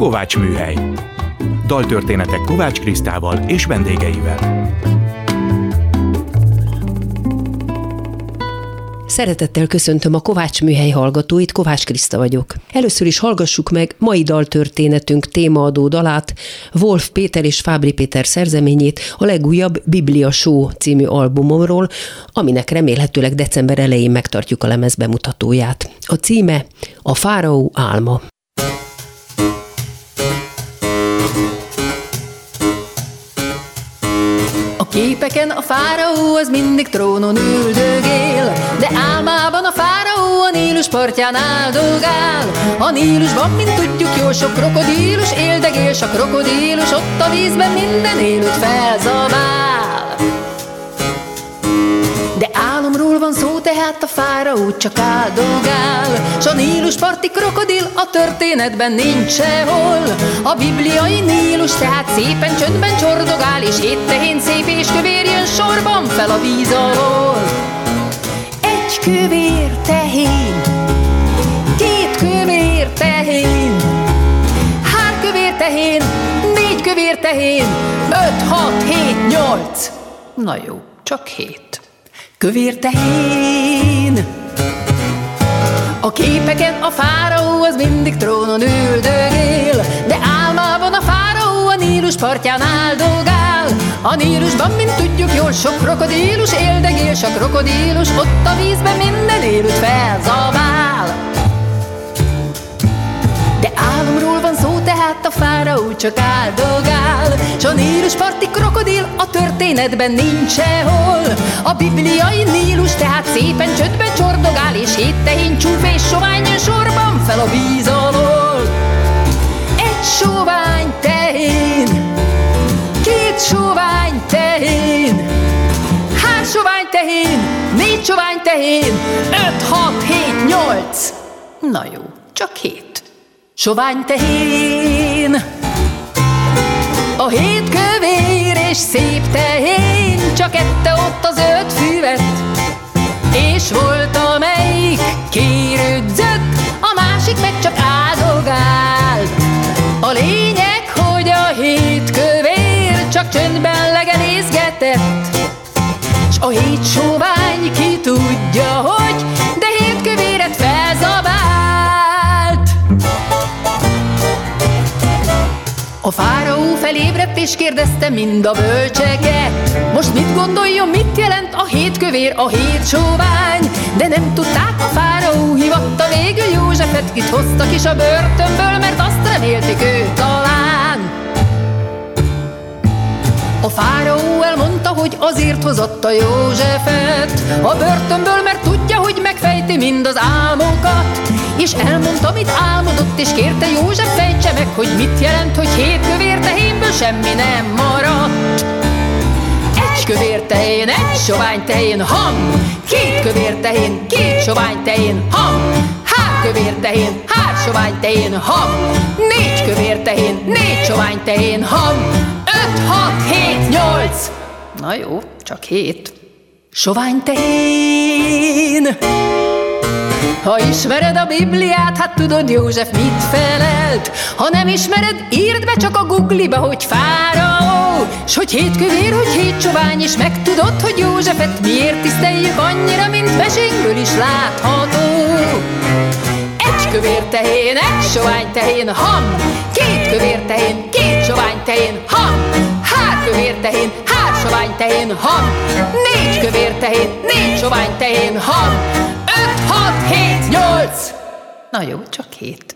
Kovács Műhely. Daltörténetek Kovács Krisztával és vendégeivel. Szeretettel köszöntöm a Kovács műhely hallgatóit, Kovács Kriszta vagyok. Először is hallgassuk meg mai daltörténetünk témaadó dalát, Wolf Péter és Fábri Péter szerzeményét, a legújabb Biblia Show című albumomról, aminek remélhetőleg december elején megtartjuk a lemez bemutatóját. A címe A Fáraó álma. Képeken a fáraó az mindig trónon üldögél, de álmában a fáraó a Nílus partján áldogál. A Nílusban, mint tudjuk, jó sok krokodílus éldegél, s a krokodílus ott a vízben minden élőt felzabál. De álomról van szó, tehát a fáraó csak áldogál. S a Nílus parti krokodil a történetben nincs sehol. A bibliai Nílus tehát szépen csöndben csordogál És hét tehén szép és kövér jön sorban fel a víz alól. Egy kövér tehén Két kövér tehén Hár kövér tehén Négy kövér tehén Öt, hat, hét, nyolc. Na jó, csak hét kövér tehén. A képeken a fáraó az mindig trónon üldögél, de álmában a fáraó a Nílus partján áldogál. A Nílusban, mint tudjuk jól, sok krokodílus éldegél, s a krokodílus ott a vízben minden élőt felzabál. Van szó, tehát a fáraó csak áldogál. S a parti krokodil a történetben nincs sehol. A bibliai Nílus tehát szépen csödben csordogál És hét tehén csúf és sovány sorban fel a víz alól Egy sovány tehén Két sovány tehén Hár sovány tehén Négy sovány tehén Öt, hat, hét, nyolc. Na jó, csak hét Sovány tehén, a hét kövér és szép tehén, csak ette ott az öt füvet, és volt amelyik kérődzött, a másik meg csak áldogált. A lényeg, hogy a hét kövér csak csöndben legelészgetett, s a hét sovány ki tudja, hogy A fáraó felébredt és kérdezte mind a bölcseket. Most mit gondoljon, mit jelent a hét kövér, a hét sóvány? De nem tudták, a fáraó hivatta végül Józsefet Itt hoztak is a börtönből, mert azt remélték ő talán. A fáraó elmondta, hogy azért hozatta Józsefet A börtönből, mert tudja, hogy megfejti mind az álmokat És elmondta, mit álmodott, és kérte József fejtse meg Hogy mit jelent, hogy hét kövér tehénből semmi nem maradt Egy kövér tehén, egy sovány tehén, ham! Két kövér tehén, két sovány tehén, ham! Hár kövér tehén, hár sovány tehén, ham! Négy kövér tehén, négy sovány tehén, ham! Öt, hat, hét, nyolc! Na jó, csak hét. Sovány tehén ha ismered a Bibliát, hát tudod József mit felelt. Ha nem ismered, írd be csak a Google-ba, hogy fáraó. S hogy hét kövér, hogy hét csovány És megtudod, hogy Józsefet miért tiszteljük annyira, mint mesénkből is látható. Egy kövér tehén, egy sovány tehén, ham. Két kövér tehén, két sovány tehén, ham. Hár kövér tehén, sovány tehén, ham Négy kövér tehén, négy sovány tehén, ham Öt, hat, hét, nyolc Na jó, csak hét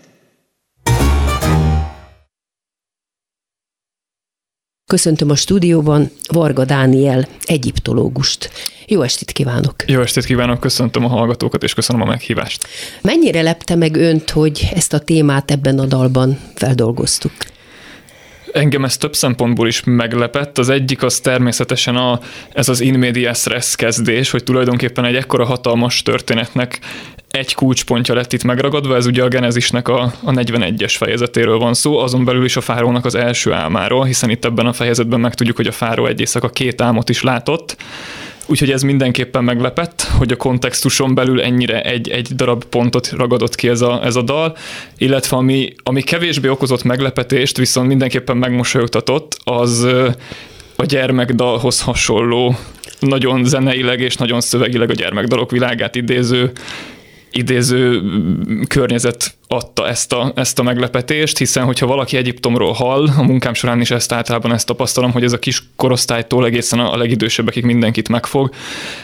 Köszöntöm a stúdióban Varga Dániel, egyiptológust. Jó estét kívánok! Jó estét kívánok, köszöntöm a hallgatókat, és köszönöm a meghívást. Mennyire lepte meg önt, hogy ezt a témát ebben a dalban feldolgoztuk? Engem ez több szempontból is meglepett. Az egyik az természetesen a, ez az in medias res kezdés, hogy tulajdonképpen egy ekkora hatalmas történetnek egy kulcspontja lett itt megragadva, ez ugye a Genezisnek a, a 41-es fejezetéről van szó, azon belül is a fárónak az első álmáról, hiszen itt ebben a fejezetben megtudjuk, hogy a fáró egy éjszaka két álmot is látott, Úgyhogy ez mindenképpen meglepett, hogy a kontextuson belül ennyire egy, egy darab pontot ragadott ki ez a, ez a dal, illetve ami, ami kevésbé okozott meglepetést, viszont mindenképpen megmosolyogtatott, az a gyermekdalhoz hasonló, nagyon zeneileg és nagyon szövegileg a gyermekdalok világát idéző idéző környezet adta ezt a, ezt a meglepetést, hiszen hogyha valaki Egyiptomról hall, a munkám során is ezt általában ezt tapasztalom, hogy ez a kis korosztálytól egészen a legidősebbekig mindenkit megfog.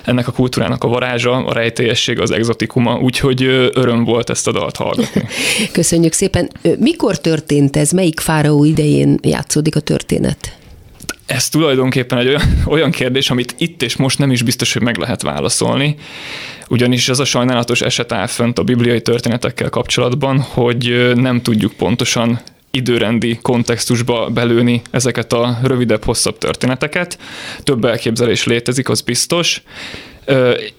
Ennek a kultúrának a varázsa, a rejtélyesség, az exotikuma, úgyhogy öröm volt ezt a dalt hallgatni. Köszönjük szépen. Mikor történt ez? Melyik fáraó idején játszódik a történet? Ez tulajdonképpen egy olyan, olyan kérdés, amit itt és most nem is biztos, hogy meg lehet válaszolni, ugyanis ez a sajnálatos eset áll fönt a bibliai történetekkel kapcsolatban, hogy nem tudjuk pontosan időrendi kontextusba belőni ezeket a rövidebb, hosszabb történeteket. Több elképzelés létezik, az biztos.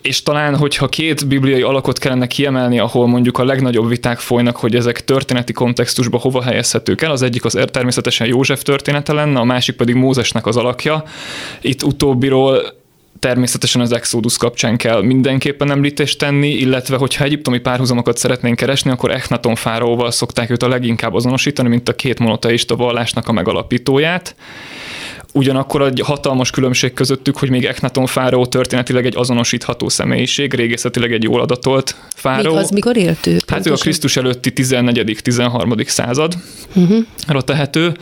És talán, hogyha két bibliai alakot kellene kiemelni, ahol mondjuk a legnagyobb viták folynak, hogy ezek történeti kontextusba hova helyezhetők el, az egyik az természetesen József története lenne, a másik pedig Mózesnek az alakja. Itt utóbbiról természetesen az Exodus kapcsán kell mindenképpen említést tenni, illetve hogyha egyiptomi párhuzamokat szeretnénk keresni, akkor Echnaton fáraóval szokták őt a leginkább azonosítani, mint a két monoteista vallásnak a megalapítóját. Ugyanakkor egy hatalmas különbség közöttük, hogy még Eknaton fáraó történetileg egy azonosítható személyiség, régészetileg egy jól adatolt fáraó. Még az mikor élt ő? Hát ő a Krisztus előtti 14.-13. század uh-huh. tehető.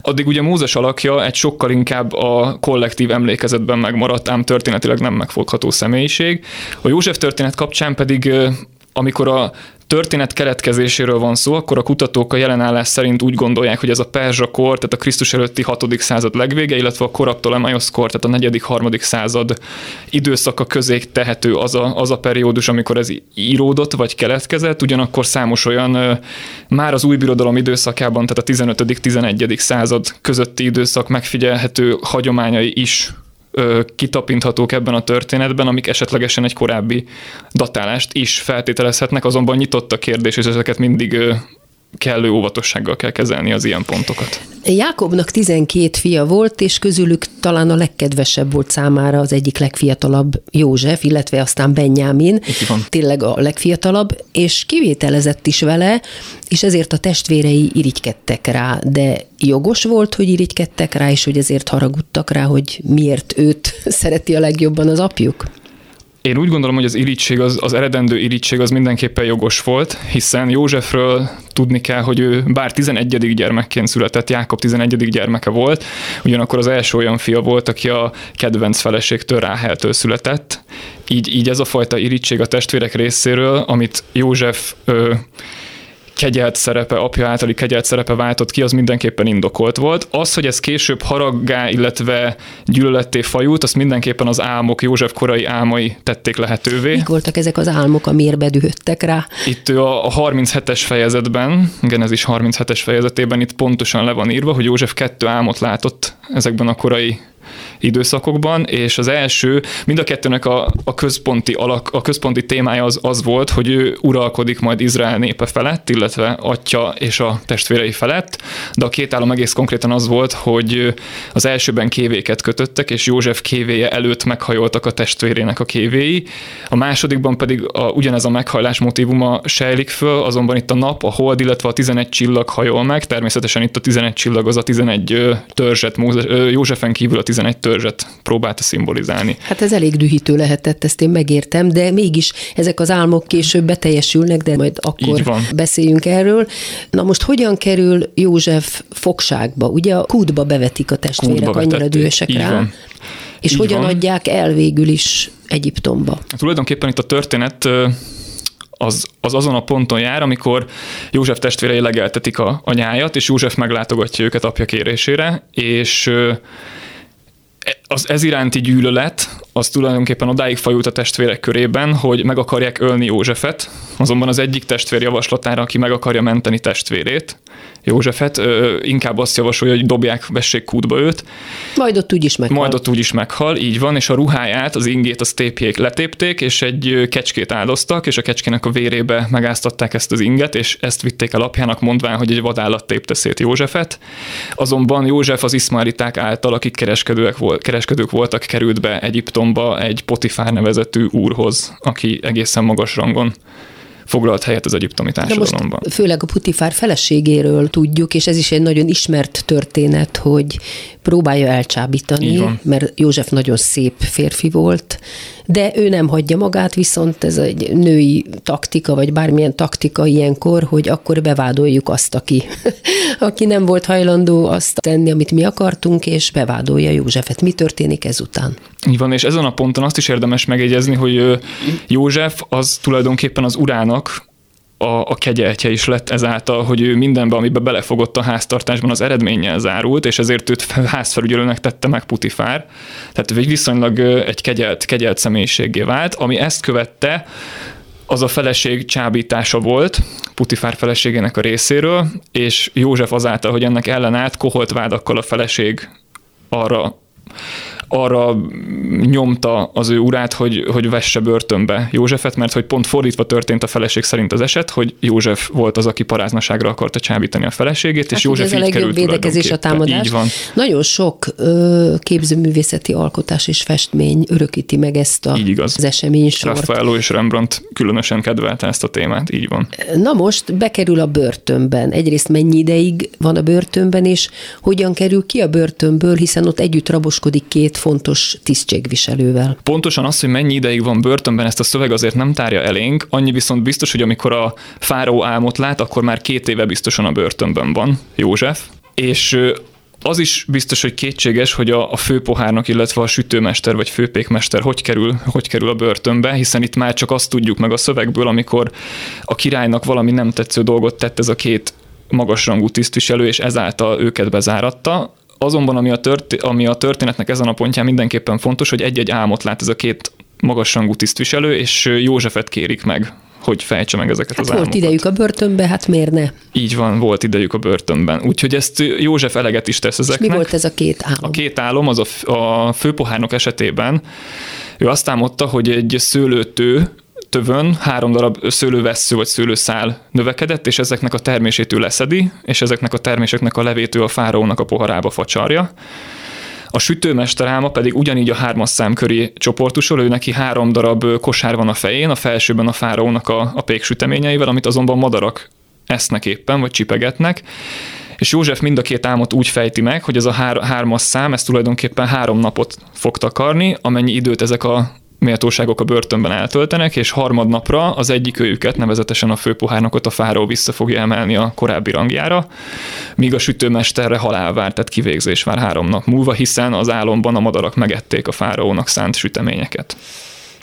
Addig ugye Mózes alakja egy sokkal inkább a kollektív emlékezetben megmaradt, ám történetileg nem megfogható személyiség. A József történet kapcsán pedig amikor a történet keletkezéséről van szó, akkor a kutatók a jelenállás szerint úgy gondolják, hogy ez a perzsa kor, tehát a Krisztus előtti 6. század legvége, illetve a koraptolemajosz kor, tehát a 4. 3. század időszaka közé tehető az a, az a periódus, amikor ez íródott vagy keletkezett, ugyanakkor számos olyan már az új birodalom időszakában, tehát a 15. 11. század közötti időszak megfigyelhető hagyományai is kitapinthatók ebben a történetben, amik esetlegesen egy korábbi datálást is feltételezhetnek, azonban nyitott a kérdés, és ezeket mindig kellő óvatossággal kell kezelni az ilyen pontokat. Jákobnak 12 fia volt, és közülük talán a legkedvesebb volt számára az egyik legfiatalabb József, illetve aztán Benyámin, tényleg a legfiatalabb, és kivételezett is vele, és ezért a testvérei irigykedtek rá, de jogos volt, hogy irigykedtek rá, és hogy ezért haragudtak rá, hogy miért őt szereti a legjobban az apjuk? Én úgy gondolom, hogy az irítség, az, az eredendő irítség az mindenképpen jogos volt, hiszen Józsefről tudni kell, hogy ő bár 11. gyermekként született, Jákob 11. gyermeke volt, ugyanakkor az első olyan fia volt, aki a kedvenc feleségtől Ráheltől született. Így, így ez a fajta irítség a testvérek részéről, amit József ö, kegyelt szerepe, apja általi kegyelt szerepe váltott ki, az mindenképpen indokolt volt. Az, hogy ez később haraggá, illetve gyűlöletté fajult, azt mindenképpen az álmok, József korai álmai tették lehetővé. Mik voltak ezek az álmok, amiért bedühöttek rá? Itt a 37-es fejezetben, Genezis 37-es fejezetében itt pontosan le van írva, hogy József kettő álmot látott ezekben a korai időszakokban, és az első, mind a kettőnek a, a, központi, alak, a központi témája az, az volt, hogy ő uralkodik majd Izrael népe felett, illetve atya és a testvérei felett, de a két állam egész konkrétan az volt, hogy az elsőben kévéket kötöttek, és József kévéje előtt meghajoltak a testvérének a kévéi, a másodikban pedig a, ugyanez a meghajlás motivuma sejlik föl, azonban itt a nap, a hold, illetve a 11 csillag hajol meg, természetesen itt a 11 csillag az a 11 törzset, Józsefen kívül a 11 törzset próbálta szimbolizálni. Hát ez elég dühítő lehetett, ezt én megértem, de mégis ezek az álmok később beteljesülnek, de majd akkor beszéljünk erről. Na most hogyan kerül József fogságba? Ugye a kútba bevetik a testvérek, annyira dühösek rá. Van. És Így hogyan van. adják el végül is Egyiptomba? Hát tulajdonképpen itt a történet az, az azon a ponton jár, amikor József testvérei legeltetik a, a nyájat, és József meglátogatja őket apja kérésére, és az ez iránti gyűlölet, az tulajdonképpen odáig fajult a testvérek körében, hogy meg akarják ölni Józsefet, azonban az egyik testvér javaslatára, aki meg akarja menteni testvérét, Józsefet, ö, inkább azt javasolja, hogy dobják, vessék kútba őt. Majd ott úgyis meghal. Majd ott úgyis meghal, így van, és a ruháját, az ingét, az tépjék letépték, és egy kecskét áldoztak, és a kecskének a vérébe megáztatták ezt az inget, és ezt vitték el apjának, mondván, hogy egy vadállat tépte szét Józsefet. Azonban József az iszmaeliták által, akik kereskedők, volt, kereskedők voltak, került be Egyiptom Egyiptomba egy Potifár nevezetű úrhoz, aki egészen magas rangon foglalt helyet az egyiptomi társadalomban. most főleg a Putifár feleségéről tudjuk, és ez is egy nagyon ismert történet, hogy próbálja elcsábítani, mert József nagyon szép férfi volt, de ő nem hagyja magát, viszont ez egy női taktika, vagy bármilyen taktika ilyenkor, hogy akkor bevádoljuk azt, aki, aki nem volt hajlandó azt tenni, amit mi akartunk, és bevádolja Józsefet. Mi történik ezután? Így van, és ezen a ponton azt is érdemes megjegyezni, hogy József az tulajdonképpen az urának a, a kegyeltje is lett ezáltal, hogy ő mindenbe, amiben belefogott a háztartásban, az eredménnyel zárult, és ezért őt házfelügyelőnek tette meg Putifár. Tehát viszonylag egy kegyelt, kegyelt személyiségé vált, ami ezt követte, az a feleség csábítása volt Putifár feleségének a részéről, és József azáltal, hogy ennek ellenállt, koholt vádakkal a feleség arra arra nyomta az ő urát, hogy, hogy vesse börtönbe Józsefet, mert hogy pont fordítva történt a feleség szerint az eset, hogy József volt az, aki paráznaságra akarta csábítani a feleségét, hát és József ez a legjobb védekezés a támadás. Így van. Nagyon sok ö, képzőművészeti alkotás és festmény örökíti meg ezt a, így igaz. az esemény sort. Raffaello és Rembrandt különösen kedvelte ezt a témát, így van. Na most bekerül a börtönben. Egyrészt mennyi ideig van a börtönben, és hogyan kerül ki a börtönből, hiszen ott együtt raboskodik két fontos tisztségviselővel. Pontosan az, hogy mennyi ideig van börtönben, ezt a szöveg azért nem tárja elénk, annyi viszont biztos, hogy amikor a fáró álmot lát, akkor már két éve biztosan a börtönben van József, és az is biztos, hogy kétséges, hogy a, a főpohárnak, illetve a sütőmester vagy főpékmester hogy kerül, hogy kerül a börtönbe, hiszen itt már csak azt tudjuk meg a szövegből, amikor a királynak valami nem tetsző dolgot tett ez a két magasrangú tisztviselő, és ezáltal őket bezáratta. Azonban, ami a, tört, ami a történetnek ezen a pontján mindenképpen fontos, hogy egy-egy álmot lát ez a két magasrangú tisztviselő, és Józsefet kérik meg, hogy fejtse meg ezeket hát az álmokat. volt idejük a börtönbe, hát miért ne? Így van, volt idejük a börtönben. Úgyhogy ezt József eleget is tesz ezeknek. És mi volt ez a két álom? A két álom az a, a főpohárnok esetében, ő azt álmodta, hogy egy szőlőtő tövön három darab szőlővessző vagy szőlőszál növekedett, és ezeknek a termését ő leszedi, és ezeknek a terméseknek a levét a fáraónak a poharába facsarja. A sütőmester álma pedig ugyanígy a hármas szám köré csoportosul, ő neki három darab kosár van a fején, a felsőben a fáraónak a, a péksüteményeivel, amit azonban madarak esznek éppen, vagy csipegetnek, és József mind a két álmot úgy fejti meg, hogy ez a hár, hármas szám, ez tulajdonképpen három napot fog takarni, amennyi időt ezek a méltóságok a börtönben eltöltenek, és harmadnapra az egyik őjüket, nevezetesen a főpohárnokot a fáró vissza fogja emelni a korábbi rangjára, míg a sütőmesterre halál vár, tehát kivégzés vár három nap múlva, hiszen az álomban a madarak megették a fáraónak szánt süteményeket.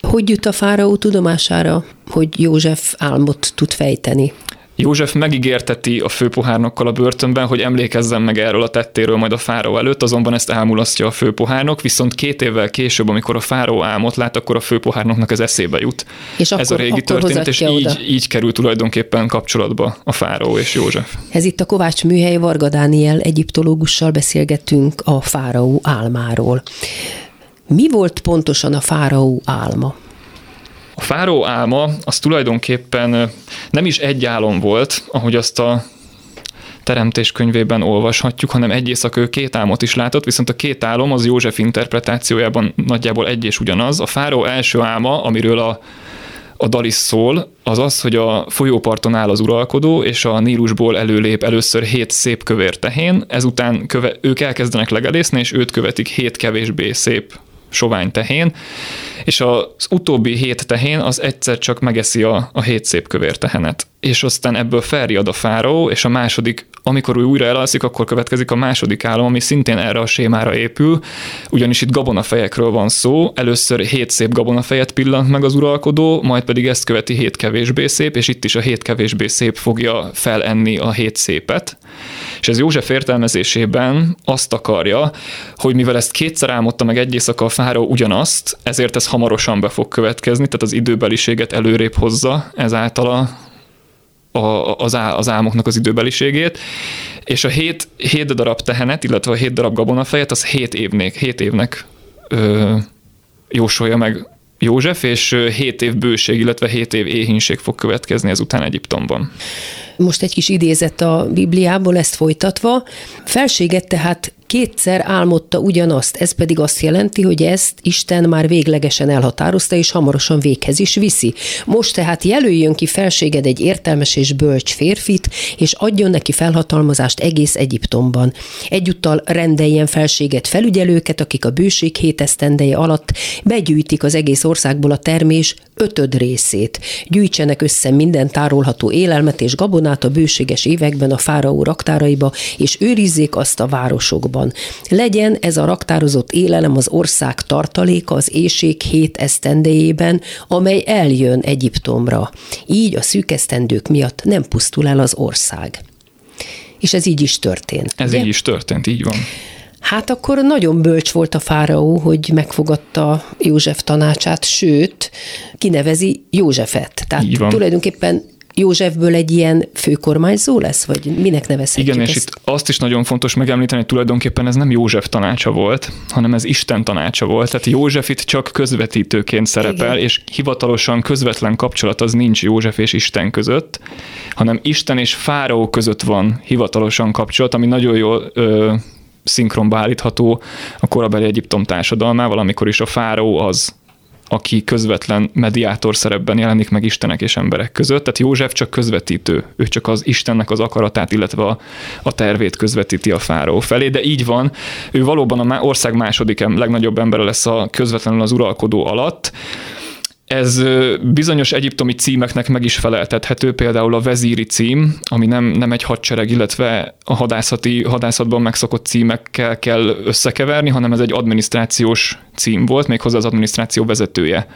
Hogy jut a fáraó tudomására, hogy József álmot tud fejteni? József megígérteti a főpohárnokkal a börtönben, hogy emlékezzen meg erről a tettéről majd a fáró előtt, azonban ezt elmulasztja a főpohárnok, viszont két évvel később, amikor a fáró álmot lát, akkor a főpohárnoknak ez eszébe jut. És ez akkor, a régi történet, és így, így kerül tulajdonképpen kapcsolatba a fáró és József. Ez itt a Kovács Műhely Varga Dániel egyiptológussal beszélgetünk a fáraó álmáról. Mi volt pontosan a fáraó álma? A fáró álma az tulajdonképpen nem is egy álom volt, ahogy azt a teremtés könyvében olvashatjuk, hanem egy éjszaka ő két álmot is látott, viszont a két álom az József interpretációjában nagyjából egy és ugyanaz. A fáró első álma, amiről a a Dalis szól, az az, hogy a folyóparton áll az uralkodó, és a Nílusból előlép először hét szép kövér tehén, ezután köve, ők elkezdenek legelészni, és őt követik hét kevésbé szép sovány tehén, és az utóbbi hét tehén az egyszer csak megeszi a, a hét szép kövér tehenet. És aztán ebből felriad a fáró, és a második, amikor ő újra elalszik, akkor következik a második álom, ami szintén erre a sémára épül, ugyanis itt gabonafejekről van szó. Először hét szép gabonafejet pillant meg az uralkodó, majd pedig ezt követi hét kevésbé szép, és itt is a hét kevésbé szép fogja felenni a hét szépet. És ez József értelmezésében azt akarja, hogy mivel ezt kétszer álmodta meg egy éjszaka a fáró ugyanazt, ezért ez hamarosan be fog következni, tehát az időbeliséget előrébb hozza ezáltal a, a, az, á, az álmoknak az időbeliségét, és a hét, hét darab tehenet, illetve a hét darab gabonafejet, az hét évnek, hét évnek ö, jósolja meg József, és hét év bőség, illetve hét év éhínség fog következni ezután Egyiptomban. Most egy kis idézet a Bibliából ezt folytatva. Felséget tehát kétszer álmodta ugyanazt, ez pedig azt jelenti, hogy ezt Isten már véglegesen elhatározta, és hamarosan véghez is viszi. Most tehát jelöljön ki felséged egy értelmes és bölcs férfit, és adjon neki felhatalmazást egész Egyiptomban. Egyúttal rendeljen felséget felügyelőket, akik a bőség hét esztendeje alatt begyűjtik az egész országból a termés ötöd részét. Gyűjtsenek össze minden tárolható élelmet és gabonát a bőséges években a fáraó raktáraiba, és őrizzék azt a városokban. Legyen ez a raktározott élelem az ország tartaléka az éjség hét esztendejében, amely eljön Egyiptomra. Így a szűk esztendők miatt nem pusztul el az ország. És ez így is történt. Ez ugye? így is történt, így van. Hát akkor nagyon bölcs volt a fáraó, hogy megfogadta József tanácsát, sőt, kinevezi Józsefet. Tehát Így van. tulajdonképpen Józsefből egy ilyen főkormányzó lesz, vagy minek nevezhetjük Igen, és ezt? itt azt is nagyon fontos megemlíteni, hogy tulajdonképpen ez nem József tanácsa volt, hanem ez Isten tanácsa volt. Tehát József itt csak közvetítőként szerepel, Igen. és hivatalosan közvetlen kapcsolat az nincs József és Isten között, hanem Isten és Fáraó között van hivatalosan kapcsolat, ami nagyon jól ö, szinkronba állítható a korabeli Egyiptom társadalmával, amikor is a Fáraó az, aki közvetlen mediátor szerepben jelenik meg Istenek és emberek között. Tehát József csak közvetítő, ő csak az Istennek az akaratát, illetve a, a tervét közvetíti a fáraó felé, de így van, ő valóban a ország második legnagyobb embere lesz a közvetlenül az uralkodó alatt, ez bizonyos egyiptomi címeknek meg is feleltethető, például a vezíri cím, ami nem, nem egy hadsereg, illetve a hadászati, hadászatban megszokott címekkel kell összekeverni, hanem ez egy adminisztrációs cím volt, méghozzá az adminisztráció vezetője.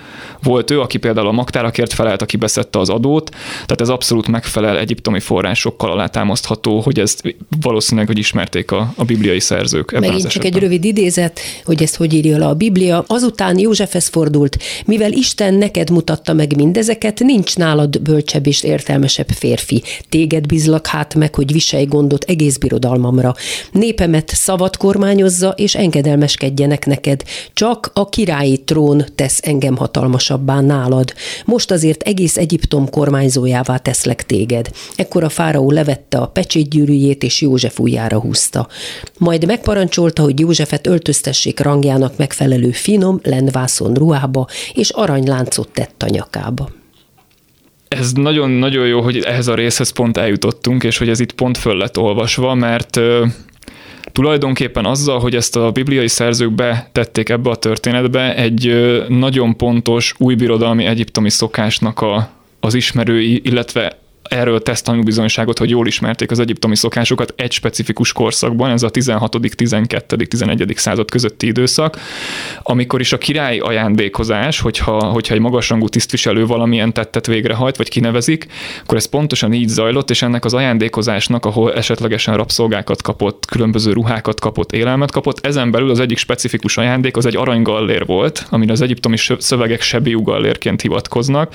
Volt ő, aki például a magtárakért felelt, aki beszette az adót, tehát ez abszolút megfelel egyiptomi forrásokkal alátámasztható, hogy ezt valószínűleg, hogy ismerték a, a bibliai szerzők ebben Megint az csak esetben. egy rövid idézet, hogy ezt hogy írja le a Biblia. Azután Józsefhez fordult, mivel Isten neked mutatta meg mindezeket, nincs nálad bölcsebb és értelmesebb férfi. Téged bízlak hát meg, hogy viselj gondot egész birodalmamra. Népemet szabad kormányozza, és engedelmeskedjenek neked. Csak a királyi trón tesz engem hatalmasabbá nálad. Most azért egész Egyiptom kormányzójává teszlek téged. Ekkor a fáraó levette a pecsétgyűrűjét, és József ujjára húzta. Majd megparancsolta, hogy Józsefet öltöztessék rangjának megfelelő finom, lenvászon ruhába, és aranyláncot tett a nyakába. Ez nagyon-nagyon jó, hogy ehhez a részhez pont eljutottunk, és hogy ez itt pont föl lett olvasva, mert tulajdonképpen azzal, hogy ezt a bibliai szerzők betették ebbe a történetbe, egy nagyon pontos újbirodalmi egyiptomi szokásnak a, az ismerői, illetve erről tesz tanúbizonyságot, hogy jól ismerték az egyiptomi szokásokat egy specifikus korszakban, ez a 16., 12., 11. század közötti időszak, amikor is a királyi ajándékozás, hogyha, hogyha egy magasrangú tisztviselő valamilyen tettet végrehajt, vagy kinevezik, akkor ez pontosan így zajlott, és ennek az ajándékozásnak, ahol esetlegesen rabszolgákat kapott, különböző ruhákat kapott, élelmet kapott, ezen belül az egyik specifikus ajándék az egy aranygallér volt, amire az egyiptomi szövegek sebiú gallérként hivatkoznak.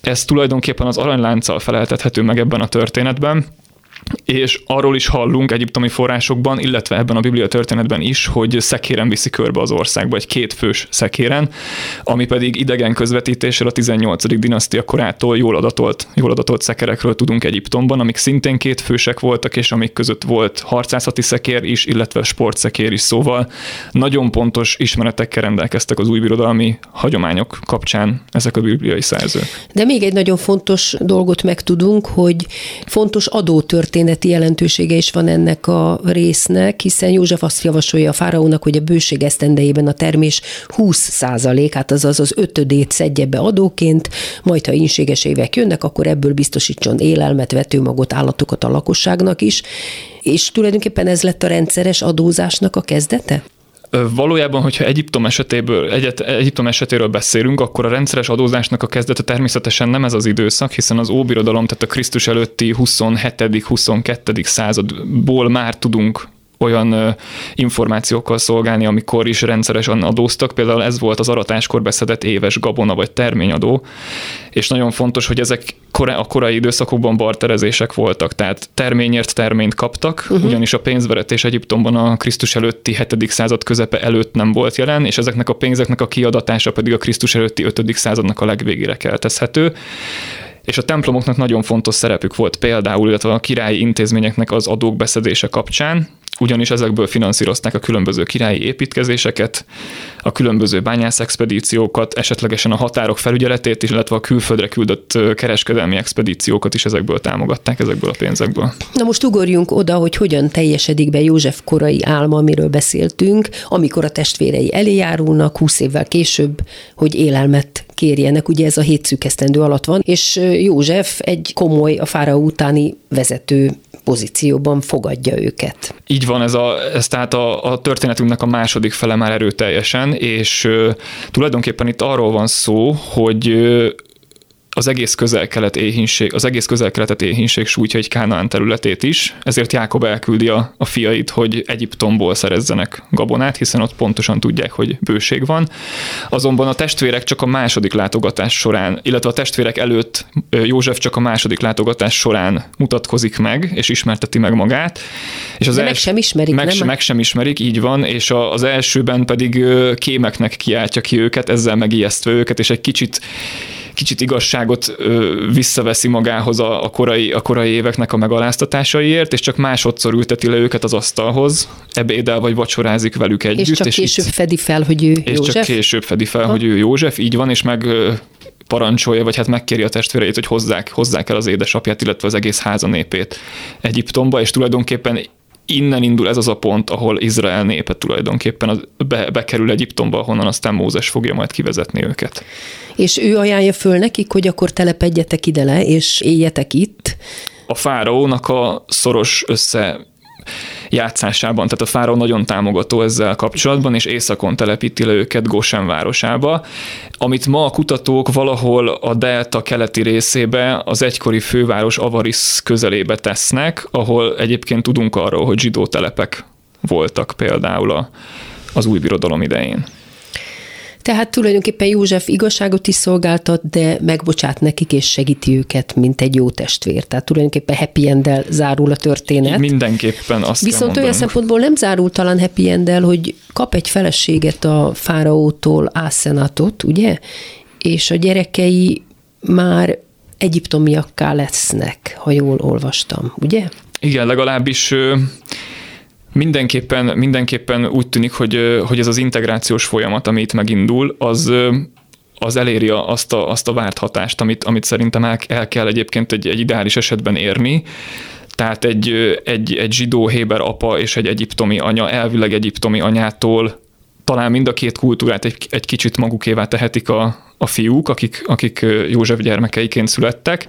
Ez tulajdonképpen az aranylánccal feleltethető meg ebben a történetben, és arról is hallunk egyiptomi forrásokban, illetve ebben a Biblia történetben is, hogy szekéren viszi körbe az országba, egy kétfős szekéren, ami pedig idegen közvetítéssel a 18. dinasztia korától jól adatolt, jól adatolt szekerekről tudunk Egyiptomban, amik szintén kétfősek voltak, és amik között volt harcászati szekér is, illetve sportszekér is, szóval nagyon pontos ismeretekkel rendelkeztek az új birodalmi hagyományok kapcsán ezek a bibliai szerzők. De még egy nagyon fontos dolgot megtudunk, hogy fontos adótörténeti jelentősége is van ennek a résznek, hiszen József azt javasolja a fáraónak, hogy a bőség esztendejében a termés 20% át azaz az ötödét szedje be adóként, majd ha ínséges évek jönnek, akkor ebből biztosítson élelmet, vetőmagot, állatokat a lakosságnak is, és tulajdonképpen ez lett a rendszeres adózásnak a kezdete? Valójában, hogyha Egyiptom, esetéből, egyet, Egyiptom esetéről beszélünk, akkor a rendszeres adózásnak a kezdete természetesen nem ez az időszak, hiszen az Óbirodalom, tehát a Krisztus előtti 27.-22. századból már tudunk olyan információkkal szolgálni, amikor is rendszeresen adóztak. Például ez volt az aratáskor beszedett éves gabona vagy terményadó, és nagyon fontos, hogy ezek kora- a korai időszakokban barterezések voltak, tehát terményért terményt kaptak, uh-huh. ugyanis a pénzveretés Egyiptomban a Krisztus előtti 7. század közepe előtt nem volt jelen, és ezeknek a pénzeknek a kiadatása pedig a Krisztus előtti 5. századnak a legvégére keltezhető és a templomoknak nagyon fontos szerepük volt például, illetve a királyi intézményeknek az adók beszedése kapcsán, ugyanis ezekből finanszírozták a különböző királyi építkezéseket, a különböző bányászexpedíciókat, esetlegesen a határok felügyeletét, illetve a külföldre küldött kereskedelmi expedíciókat is ezekből támogatták, ezekből a pénzekből. Na most ugorjunk oda, hogy hogyan teljesedik be József korai álma, amiről beszéltünk, amikor a testvérei eléjárulnak 20 évvel később, hogy élelmet kérjenek, ugye ez a hét szűkesztendő alatt van, és József egy komoly, a fáraó utáni vezető pozícióban fogadja őket. Így van, ez, a, ez tehát a, a történetünknek a második fele már erőteljesen, és uh, tulajdonképpen itt arról van szó, hogy uh, az egész közel-kelet éhínség, az egész közel-keletet éhínség sújtja egy Kánaán területét is, ezért Jákob elküldi a, a fiait, hogy Egyiptomból szerezzenek gabonát, hiszen ott pontosan tudják, hogy bőség van. Azonban a testvérek csak a második látogatás során, illetve a testvérek előtt József csak a második látogatás során mutatkozik meg, és ismerteti meg magát. És az De els... meg sem ismerik, meg, nem? Meg sem ismerik, így van, és a, az elsőben pedig kémeknek kiáltja ki őket, ezzel megijesztve őket, és egy kicsit kicsit igazságot ö, visszaveszi magához a, a, korai, a korai éveknek a megaláztatásaiért, és csak másodszor ülteti le őket az asztalhoz, ebédel vagy vacsorázik velük együtt. És csak és később itt, fedi fel, hogy ő és József? csak később fedi fel, ha? hogy ő József, így van, és meg parancsolja, vagy hát megkéri a testvéreit, hogy hozzák, hozzák el az édesapját, illetve az egész háza népét Egyiptomba, és tulajdonképpen innen indul ez az a pont, ahol Izrael népe tulajdonképpen az, be, bekerül Egyiptomba, ahonnan aztán Mózes fogja majd kivezetni őket. És ő ajánlja föl nekik, hogy akkor telepedjetek ide le, és éljetek itt. A fáraónak a szoros össze játszásában, tehát a fáraó nagyon támogató ezzel kapcsolatban, és északon telepíti le őket Goshen városába, amit ma a kutatók valahol a delta keleti részébe, az egykori főváros Avaris közelébe tesznek, ahol egyébként tudunk arról, hogy zsidó telepek voltak például az új birodalom idején. Tehát tulajdonképpen József igazságot is szolgáltat, de megbocsát nekik és segíti őket, mint egy jó testvér. Tehát tulajdonképpen happy end zárul a történet. Mindenképpen azt Viszont olyan szempontból nem zárul talán happy end hogy kap egy feleséget a fáraótól, Ászenatot, ugye? És a gyerekei már egyiptomiakká lesznek, ha jól olvastam, ugye? Igen, legalábbis Mindenképpen, mindenképpen úgy tűnik, hogy, hogy ez az integrációs folyamat, ami itt megindul, az, az eléri azt a, azt a várt hatást, amit, amit szerintem el, el kell egyébként egy, egy ideális esetben érni. Tehát egy, egy, egy zsidó héber apa és egy egyiptomi anya, elvileg egyiptomi anyától talán mind a két kultúrát egy, egy kicsit magukévá tehetik a, a fiúk, akik, akik József gyermekeiként születtek,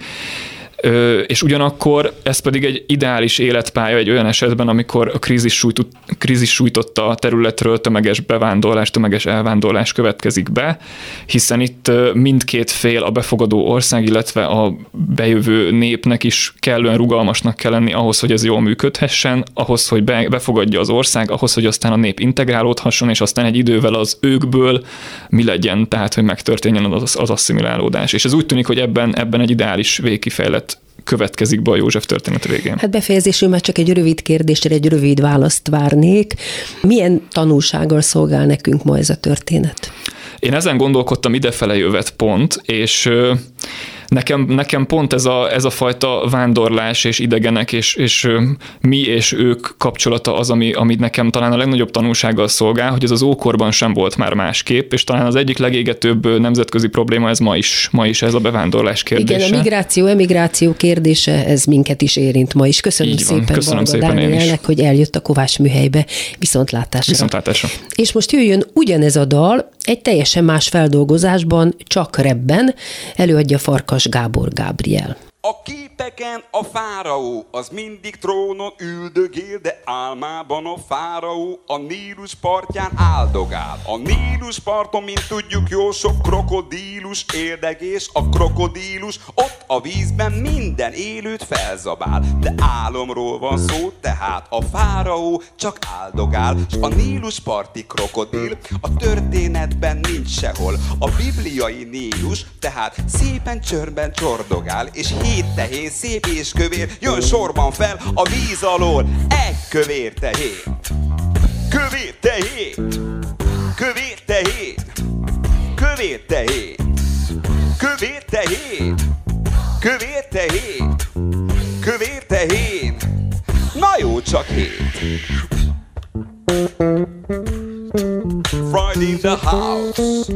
és ugyanakkor ez pedig egy ideális életpálya egy olyan esetben, amikor a krízis, sújtott, krízis sújtotta a területről tömeges bevándorlás, tömeges elvándorlás következik be, hiszen itt mindkét fél, a befogadó ország, illetve a bejövő népnek is kellően rugalmasnak kell lenni ahhoz, hogy ez jól működhessen, ahhoz, hogy be, befogadja az ország, ahhoz, hogy aztán a nép integrálódhasson, és aztán egy idővel az őkből mi legyen, tehát hogy megtörténjen az, az asszimilálódás. És ez úgy tűnik, hogy ebben, ebben egy ideális végkifejlett következik be a József történet végén? Hát befejezésül már csak egy rövid kérdésre, egy rövid választ várnék. Milyen tanulsággal szolgál nekünk ma ez a történet? Én ezen gondolkodtam idefele jövet pont, és nekem, nekem pont ez a, ez a fajta vándorlás és idegenek és, és mi és ők kapcsolata az, ami, ami nekem talán a legnagyobb tanulsággal szolgál, hogy ez az ókorban sem volt már másképp, és talán az egyik legégetőbb nemzetközi probléma ez ma is, ma is ez a bevándorlás kérdése. Igen, a migráció, emigráció kérdése, ez minket is érint ma is. Köszönöm Így van, szépen köszönöm szépen Dánielnek, hogy eljött a Kovács műhelybe. Viszontlátásra. Viszontlátásra. És most jöjjön ugyanez a dal, egy teljesen más feldolgozásban, csak rebben, előadja Farkas Gábor Gábriel. A képeken a fáraó, az mindig trónon üldögél, de álmában a fáraó a Nílus partján áldogál. A Nílus parton, mint tudjuk, jó sok krokodílus érdegés, a krokodílus ott a vízben minden élőt felzabál. De álomról van szó, tehát a fáraó csak áldogál, s a Nílus parti krokodil a történetben nincs sehol. A bibliai Nílus tehát szépen csörben csordogál, és Hét tehén, szép és kövér, jön sorban fel a víz alól. Egy kövér tehén, kövér tehén, kövér tehén, kövér tehén, kövér tehén, kövér tehén, kövér tehén. Na jó, csak hét. Freud in the house.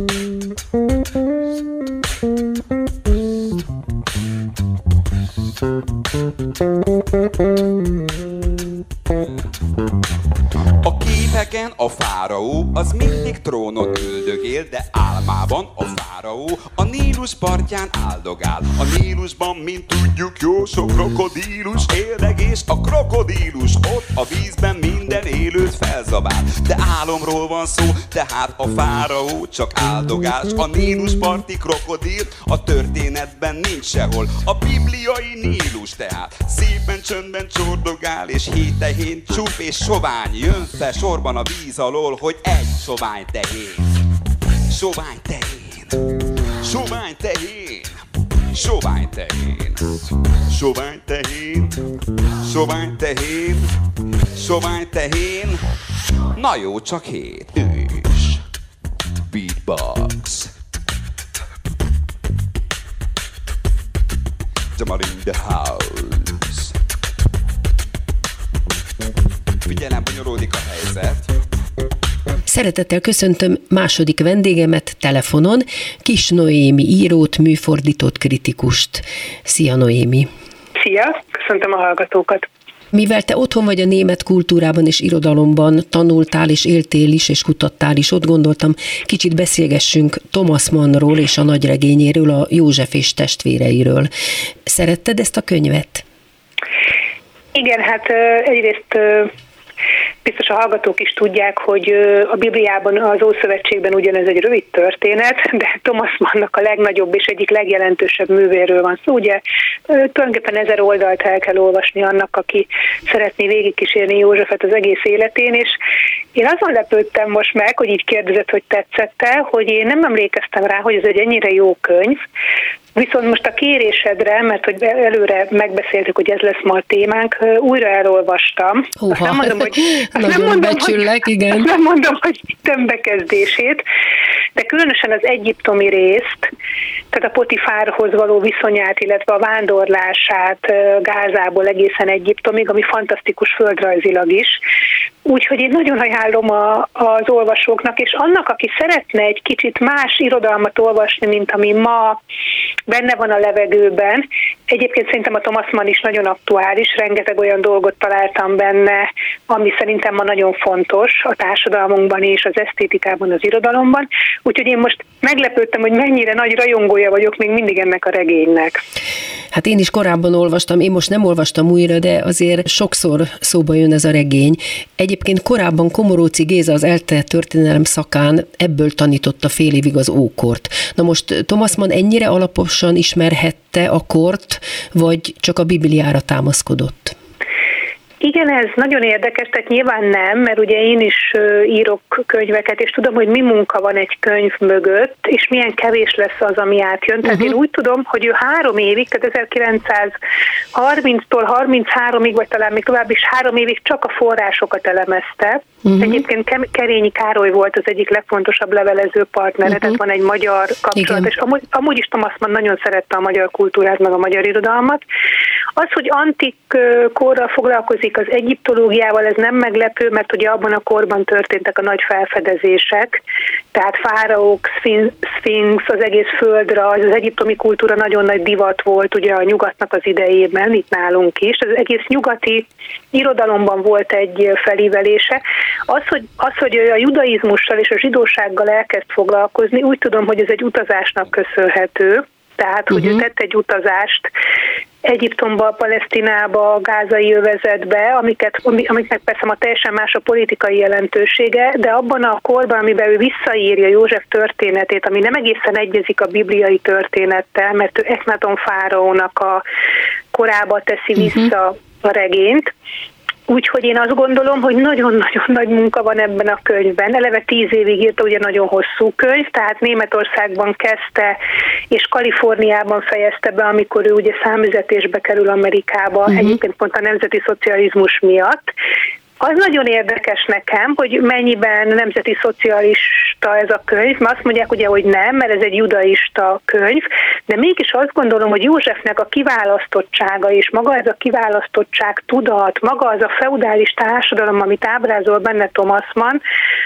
A képeken a fáraó az mindig trónon üldögél, de álmában a fáraó a Nílus partján áldogál. A Nílusban, mint tudjuk, jó sok krokodílus érdegés, a krokodílus ott a vízben minden élőt felzabál. De álomról van szó, tehát a fáraó csak áldogál. S A Nílus parti krokodil a történetben nincs sehol. A bibliai Nílus tehát szépen csöndben csordogál, és hétehén csup és sovány jön fel sorban a víz alól, hogy egy sovány tehén. Sovány tehén. Sovány tehén. Sovány tehén. Sovány tehén. Sovány tehén. Sovány tehén. Na jó, csak hét. Ős. Beatbox. Jamal in the house. Figyelem, bonyolódik a helyzet. Szeretettel köszöntöm második vendégemet telefonon, Kis Noémi írót, műfordított kritikust. Szia Noémi! Szia, köszöntöm a hallgatókat. Mivel te otthon vagy a német kultúrában és irodalomban, tanultál és éltél is, és kutattál is, ott gondoltam, kicsit beszélgessünk Thomas Mannról és a nagyregényéről, a József és testvéreiről. Szeretted ezt a könyvet? Igen, hát egyrészt biztos a hallgatók is tudják, hogy a Bibliában, az Ószövetségben ugyanez egy rövid történet, de Thomas Mannnak a legnagyobb és egyik legjelentősebb művéről van szó. Ugye tulajdonképpen ezer oldalt el kell olvasni annak, aki szeretné végigkísérni Józsefet az egész életén, és én azon lepődtem most meg, hogy így kérdezett, hogy tetszette, hogy én nem emlékeztem rá, hogy ez egy ennyire jó könyv, Viszont most a kérésedre, mert hogy előre megbeszéltük, hogy ez lesz ma a témánk, újra elolvastam. Húha, Azt nem mondom, hogy, azt nem mondom, becsüllek, hogy, igen. Azt nem mondom, hogy több bekezdését, de különösen az egyiptomi részt, tehát a Potifárhoz való viszonyát, illetve a vándorlását Gázából egészen Egyiptomig, ami fantasztikus földrajzilag is. Úgyhogy én nagyon ajánlom a, az olvasóknak, és annak, aki szeretne egy kicsit más irodalmat olvasni, mint ami ma benne van a levegőben. Egyébként szerintem a Thomas Mann is nagyon aktuális, rengeteg olyan dolgot találtam benne, ami szerintem ma nagyon fontos a társadalmunkban és az esztétikában, az irodalomban. Úgyhogy én most meglepődtem, hogy mennyire nagy rajongója vagyok még mindig ennek a regénynek. Hát én is korábban olvastam, én most nem olvastam újra, de azért sokszor szóba jön ez a regény. Egyébként korábban Komoróci Géza az ELTE történelem szakán ebből tanította fél évig az ókort. Na most Thomas Mann ennyire alaposan ismerhette a kort, vagy csak a Bibliára támaszkodott? Igen, ez nagyon érdekes, tehát nyilván nem, mert ugye én is írok könyveket, és tudom, hogy mi munka van egy könyv mögött, és milyen kevés lesz az, ami átjön. Tehát uh-huh. én úgy tudom, hogy ő három évig, tehát 1930-tól 33-ig, vagy talán még tovább is három évig csak a forrásokat elemezte. Uh-huh. Egyébként Kerényi Károly volt az egyik legfontosabb levelező partnere, uh-huh. tehát van egy magyar kapcsolat, Igen. és amúgy, amúgy is Thomas Mann nagyon szerette a magyar kultúrát, meg a magyar irodalmat. Az, hogy antik korral foglalkozik az egyiptológiával, ez nem meglepő, mert ugye abban a korban történtek a nagy felfedezések, tehát fáraók, szfin- szfinx, az egész földrajz, az egyiptomi kultúra nagyon nagy divat volt ugye a nyugatnak az idejében, itt nálunk is. Az egész nyugati irodalomban volt egy felívelése. Az, hogy, az, hogy a judaizmussal és a zsidósággal elkezd foglalkozni, úgy tudom, hogy ez egy utazásnak köszönhető, tehát, hogy uh-huh. ő tett egy utazást Egyiptomba, Palesztinába, Gázai övezetbe, amiket, ami- amiknek persze ma teljesen más a politikai jelentősége, de abban a korban, amiben ő visszaírja József történetét, ami nem egészen egyezik a bibliai történettel, mert ő Echnaton fáraónak a korába teszi vissza a regényt, Úgyhogy én azt gondolom, hogy nagyon-nagyon nagy munka van ebben a könyvben. Eleve tíz évig írta, ugye nagyon hosszú könyv, tehát Németországban kezdte, és Kaliforniában fejezte be, amikor ő ugye számüzetésbe kerül Amerikába, uh-huh. egyébként pont a nemzeti szocializmus miatt. Az nagyon érdekes nekem, hogy mennyiben nemzeti judaista ez a könyv, mert azt mondják ugye, hogy nem, mert ez egy judaista könyv, de mégis azt gondolom, hogy Józsefnek a kiválasztottsága és maga ez a kiválasztottság tudat, maga az a feudális társadalom, amit ábrázol benne Thomas Mann,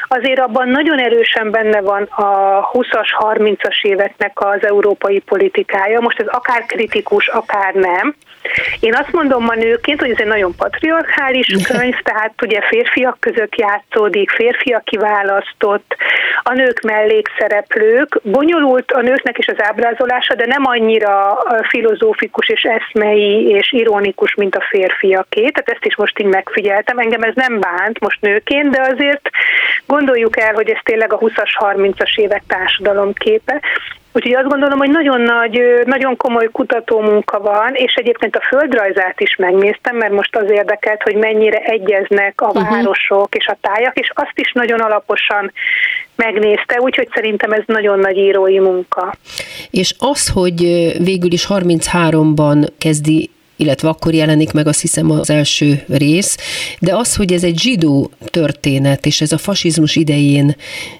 azért abban nagyon erősen benne van a 20-as, 30-as éveknek az európai politikája. Most ez akár kritikus, akár nem. Én azt mondom ma nőként, hogy ez egy nagyon patriarchális könyv, tehát ugye férfiak között játszódik, férfiak kiválasztott, a nők mellékszereplők. Bonyolult a nőknek is az ábrázolása, de nem annyira filozófikus és eszmei és ironikus, mint a férfiaké. Tehát ezt is most így megfigyeltem. Engem ez nem bánt most nőként, de azért gondoljuk el, hogy ez tényleg a 20-as, 30-as évek társadalomképe. Úgyhogy azt gondolom, hogy nagyon nagy, nagyon komoly kutatómunka van, és egyébként a földrajzát is megnéztem, mert most az érdekelt, hogy mennyire egyeznek a uh-huh. városok és a tájak, és azt is nagyon alaposan megnézte, úgyhogy szerintem ez nagyon nagy írói munka. És az, hogy végül is 33-ban kezdi illetve akkor jelenik meg azt hiszem az első rész, de az, hogy ez egy zsidó történet, és ez a fasizmus idején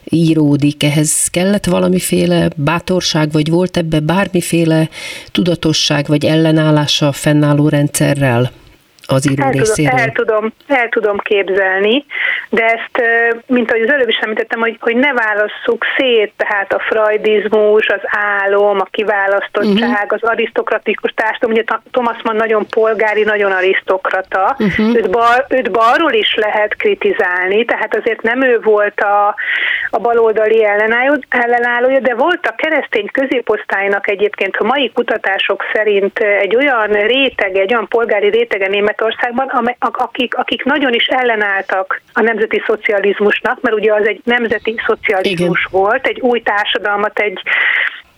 íródik, ehhez kellett valamiféle bátorság, vagy volt ebbe bármiféle tudatosság, vagy ellenállása a fennálló rendszerrel? Az író el részéről? Tudom, el, tudom, el tudom képzelni, de ezt, mint ahogy az előbb is említettem, hogy, hogy ne válasszuk szét, tehát a freudizmus, az álom, a kiválasztottság, uh-huh. az arisztokratikus társadalom, ugye Thomas Mann nagyon polgári, nagyon arisztokrata, uh-huh. őt, bal, őt balról is lehet kritizálni, tehát azért nem ő volt a, a baloldali ellenállója, de volt a keresztény középosztálynak egyébként a mai kutatások szerint egy olyan rétege, egy olyan polgári rétege német Németországban, akik, akik nagyon is ellenálltak a nemzeti szocializmusnak, mert ugye az egy nemzeti szocializmus Igen. volt, egy új társadalmat, egy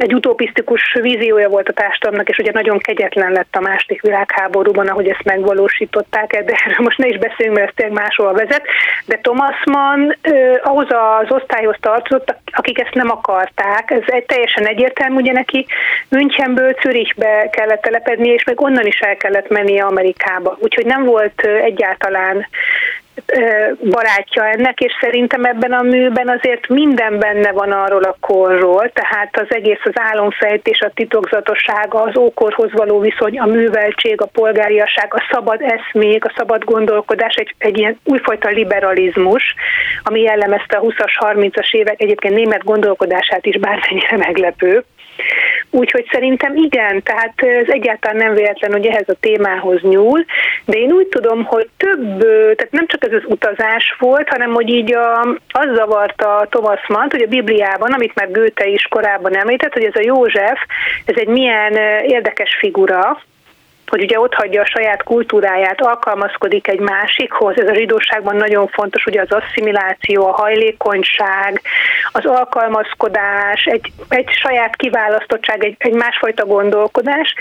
egy utopisztikus víziója volt a társadalomnak, és ugye nagyon kegyetlen lett a második világháborúban, ahogy ezt megvalósították, de erről most ne is beszéljünk, mert ez tényleg máshol vezet. De Thomas Mann ahhoz az osztályhoz tartozott, akik ezt nem akarták. Ez egy teljesen egyértelmű, ugye neki Münchenből Zürichbe kellett telepedni, és még onnan is el kellett mennie Amerikába. Úgyhogy nem volt egyáltalán barátja ennek, és szerintem ebben a műben azért minden benne van arról a korról, tehát az egész az álomfejtés, a titokzatossága, az ókorhoz való viszony, a műveltség, a polgáriasság, a szabad eszmék, a szabad gondolkodás, egy, egy ilyen újfajta liberalizmus, ami jellemezte a 20-as, 30-as évek egyébként német gondolkodását is bármennyire meglepő. Úgyhogy szerintem igen, tehát ez egyáltalán nem véletlen, hogy ehhez a témához nyúl, de én úgy tudom, hogy több, tehát nem csak ez az utazás volt, hanem hogy így a, az zavarta Thomas Mann, hogy a Bibliában, amit már Goethe is korábban említett, hogy ez a József, ez egy milyen érdekes figura, hogy ugye ott hagyja a saját kultúráját, alkalmazkodik egy másikhoz, ez a zsidóságban nagyon fontos, ugye az asszimiláció, a hajlékonyság, az alkalmazkodás, egy, egy saját kiválasztottság, egy, egy másfajta gondolkodás.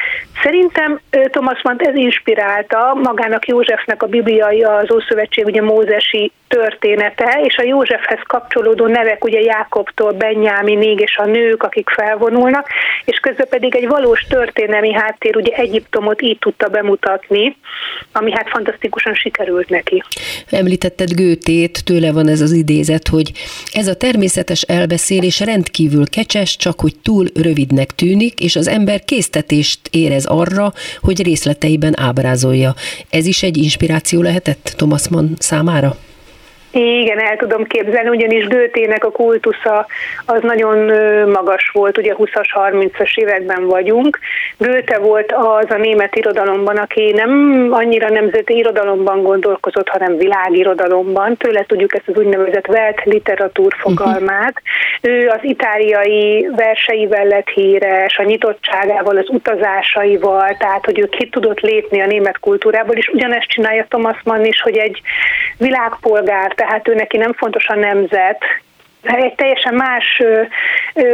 Szerintem Thomas Mann ez inspirálta magának Józsefnek a bibliai, az Ószövetség, ugye Mózesi története, és a Józsefhez kapcsolódó nevek, ugye Jákobtól Benyáminig, és a nők, akik felvonulnak, és közben pedig egy valós történelmi háttér, ugye Egyiptomot így tudta bemutatni, ami hát fantasztikusan sikerült neki. Említetted Gőtét, tőle van ez az idézet, hogy ez a természetes elbeszélés rendkívül kecses, csak hogy túl rövidnek tűnik, és az ember késztetést érez arra, hogy részleteiben ábrázolja. Ez is egy inspiráció lehetett Thomas Mann számára? Igen, el tudom képzelni, ugyanis Gőtének a kultusza az nagyon magas volt, ugye 20-as, 30-as években vagyunk. Gőte volt az a német irodalomban, aki nem annyira nemzeti irodalomban gondolkozott, hanem világirodalomban. Tőle tudjuk ezt az úgynevezett Welt literatúr fogalmát. Uh-huh. Ő az itáliai verseivel lett híres, a nyitottságával, az utazásaival, tehát hogy ő ki tudott lépni a német kultúrából, és ugyanezt csinálja Thomas Mann is, hogy egy világpolgár tehát ő neki nem fontos a nemzet, egy teljesen más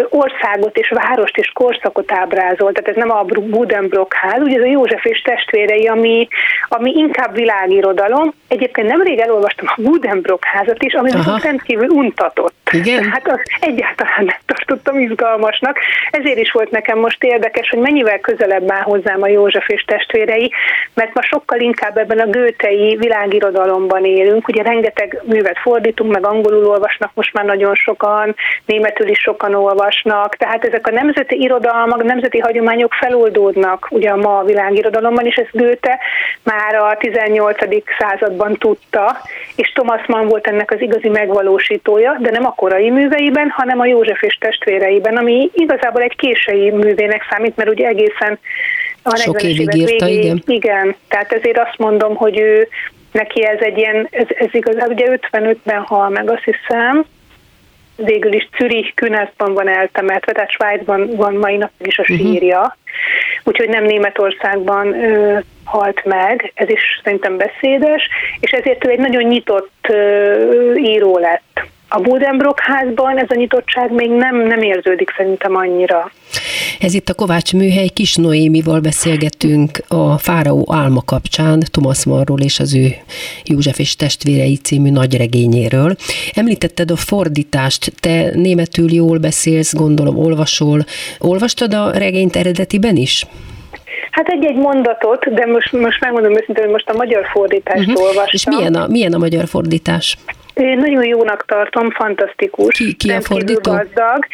országot és várost és korszakot ábrázol, tehát ez nem a Budenbrock ház, ugye ez a József és testvérei, ami, ami inkább világirodalom. Egyébként nemrég elolvastam a Budenbrock házat is, ami Aha. rendkívül untatott. Igen? Hát azt egyáltalán nem tartottam izgalmasnak. Ezért is volt nekem most érdekes, hogy mennyivel közelebb áll hozzám a József és testvérei, mert ma sokkal inkább ebben a gőtei világirodalomban élünk. Ugye rengeteg művet fordítunk, meg angolul olvasnak most már nagyon sokan, németül is sokan olvasnak, tehát ezek a nemzeti irodalmak, nemzeti hagyományok feloldódnak ugye ma a világirodalomban, és ezt Gőte már a 18. században tudta, és Thomas Mann volt ennek az igazi megvalósítója, de nem a korai műveiben, hanem a József és testvéreiben, ami igazából egy késői művének számít, mert ugye egészen a Sok évig írta, végéig, igen. Igen, tehát ezért azt mondom, hogy ő neki ez egy ilyen, ez, ez igaz, ugye 55-ben hal meg, azt hiszem, végül is Zürich Küneszban van eltemetve, tehát Svájcban van mai napig is a mhm. sírja, uh-huh. úgyhogy nem Németországban ö, halt meg, ez is szerintem beszédes, és ezért ő egy nagyon nyitott ö, író lett. A Budenbrock házban ez a nyitottság még nem, nem érződik szerintem annyira. Ez itt a Kovács Műhely Kis Noémival beszélgetünk a Fáraó álma kapcsán, Thomas Marról és az ő József és testvérei című nagyregényéről. Említetted a fordítást, te németül jól beszélsz, gondolom olvasol. Olvastad a regényt eredetiben is? Hát egy-egy mondatot, de most, most megmondom őszintén, hogy most a magyar fordítást uh-huh. olvastam. És milyen a, milyen a magyar fordítás? Én nagyon jónak tartom, fantasztikus. Ki, ki a fordító? gazdag.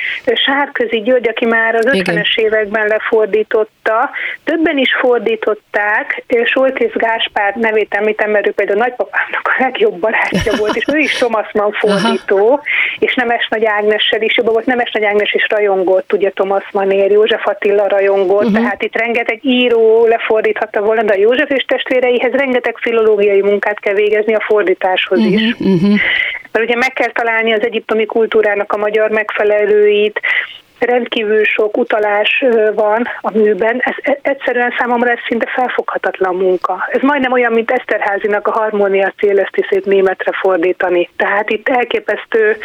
Sárközi György, aki már az 50-es években lefordította. Többen is fordították. Soltész Gáspár nevét említem, mert ő például a nagypapámnak a legjobb barátja volt, és ő is Thomas Mann fordító, Aha. és Nemes Nagy Ágnessel is jobban volt. Nemes Nagy Ágnes is rajongott, ugye Thomas Mannér, József Attila rajongott, uh-huh. tehát itt rengeteg író lefordíthatta volna, de a József és testvéreihez rengeteg filológiai munkát kell végezni a fordításhoz uh-huh, is. Uh-huh. Mert ugye meg kell találni az egyiptomi kultúrának a magyar megfelelőit, rendkívül sok utalás van a műben, ez e, egyszerűen számomra ez szinte felfoghatatlan munka. Ez majdnem olyan, mint Eszterházinak a harmónia célesztiszét németre fordítani. Tehát itt elképesztő